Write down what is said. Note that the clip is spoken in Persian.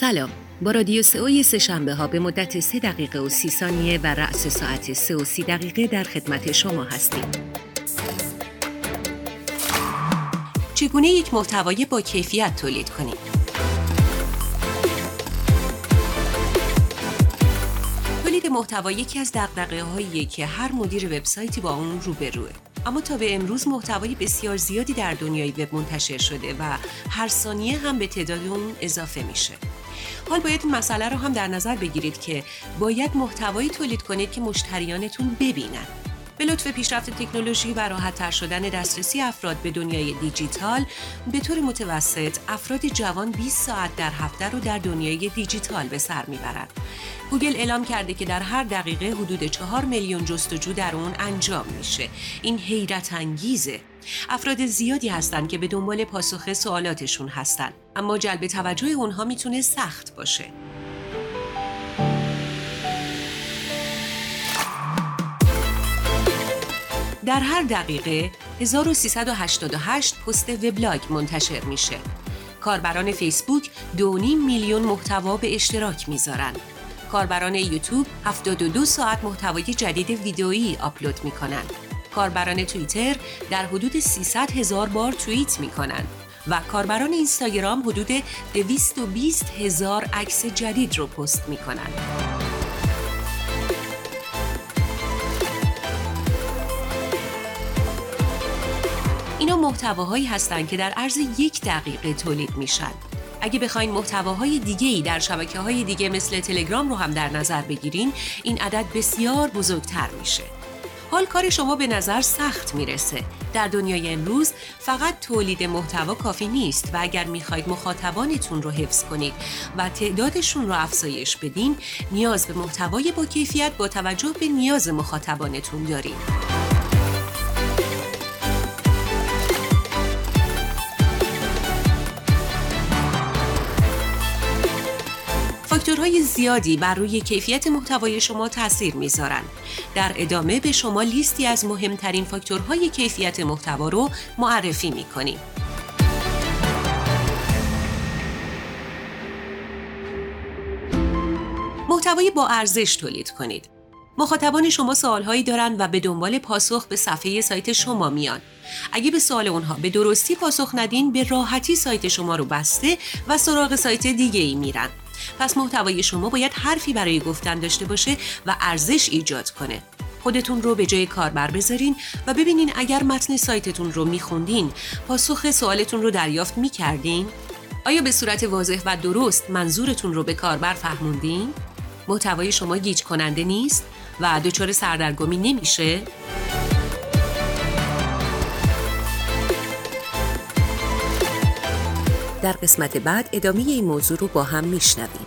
سلام با رادیو سئوی سه شنبه ها به مدت سه دقیقه و سی ثانیه و رأس ساعت سه و سی دقیقه در خدمت شما هستیم. چگونه یک محتوای با کیفیت تولید کنید؟ تولید محتوا یکی از دقدقه که هر مدیر وبسایتی با اون روبروه. اما تا به امروز محتوای بسیار زیادی در دنیای وب منتشر شده و هر ثانیه هم به تعداد اون اضافه میشه. حال باید این مسئله رو هم در نظر بگیرید که باید محتوایی تولید کنید که مشتریانتون ببینن. به لطف پیشرفت تکنولوژی و راحت شدن دسترسی افراد به دنیای دیجیتال به طور متوسط افراد جوان 20 ساعت در هفته رو در دنیای دیجیتال به سر می‌برند. گوگل اعلام کرده که در هر دقیقه حدود 4 میلیون جستجو در اون انجام میشه. این حیرت انگیزه. افراد زیادی هستند که به دنبال پاسخ سوالاتشون هستند اما جلب توجه اونها می‌تونه سخت باشه. در هر دقیقه 1388 پست وبلاگ منتشر میشه. کاربران فیسبوک 2.5 میلیون محتوا به اشتراک می‌ذارن. کاربران یوتیوب 72 ساعت محتوای جدید ویدئویی آپلود می‌کنن. کاربران توییتر در حدود 300 هزار بار توییت می‌کنن و کاربران اینستاگرام حدود 220 هزار عکس جدید رو پست می‌کنن. محتواهایی هستند که در عرض یک دقیقه تولید میشن. اگه بخواین محتواهای دیگه ای در شبکه های دیگه مثل تلگرام رو هم در نظر بگیرین این عدد بسیار بزرگتر میشه. حال کار شما به نظر سخت می‌رسه. در دنیای امروز فقط تولید محتوا کافی نیست و اگر می‌خواید مخاطبانتون رو حفظ کنید و تعدادشون رو افزایش بدین نیاز به محتوای با کیفیت با توجه به نیاز مخاطبانتون دارید. فاکتورهای زیادی بر روی کیفیت محتوای شما تاثیر می‌ذارن. در ادامه به شما لیستی از مهمترین فاکتورهای کیفیت محتوا رو معرفی می‌کنیم. محتوای با ارزش تولید کنید. مخاطبان شما سوالهایی دارند و به دنبال پاسخ به صفحه سایت شما میان. اگه به سوال اونها به درستی پاسخ ندین به راحتی سایت شما رو بسته و سراغ سایت دیگه ای میرن. پس محتوای شما باید حرفی برای گفتن داشته باشه و ارزش ایجاد کنه. خودتون رو به جای کاربر بذارین و ببینین اگر متن سایتتون رو میخوندین پاسخ سوالتون رو دریافت می‌کردین؟ آیا به صورت واضح و درست منظورتون رو به کاربر فهموندین؟ محتوای شما گیج کننده نیست و دچار سردرگمی نمیشه؟ در قسمت بعد ادامه این موضوع رو با هم میشنویم.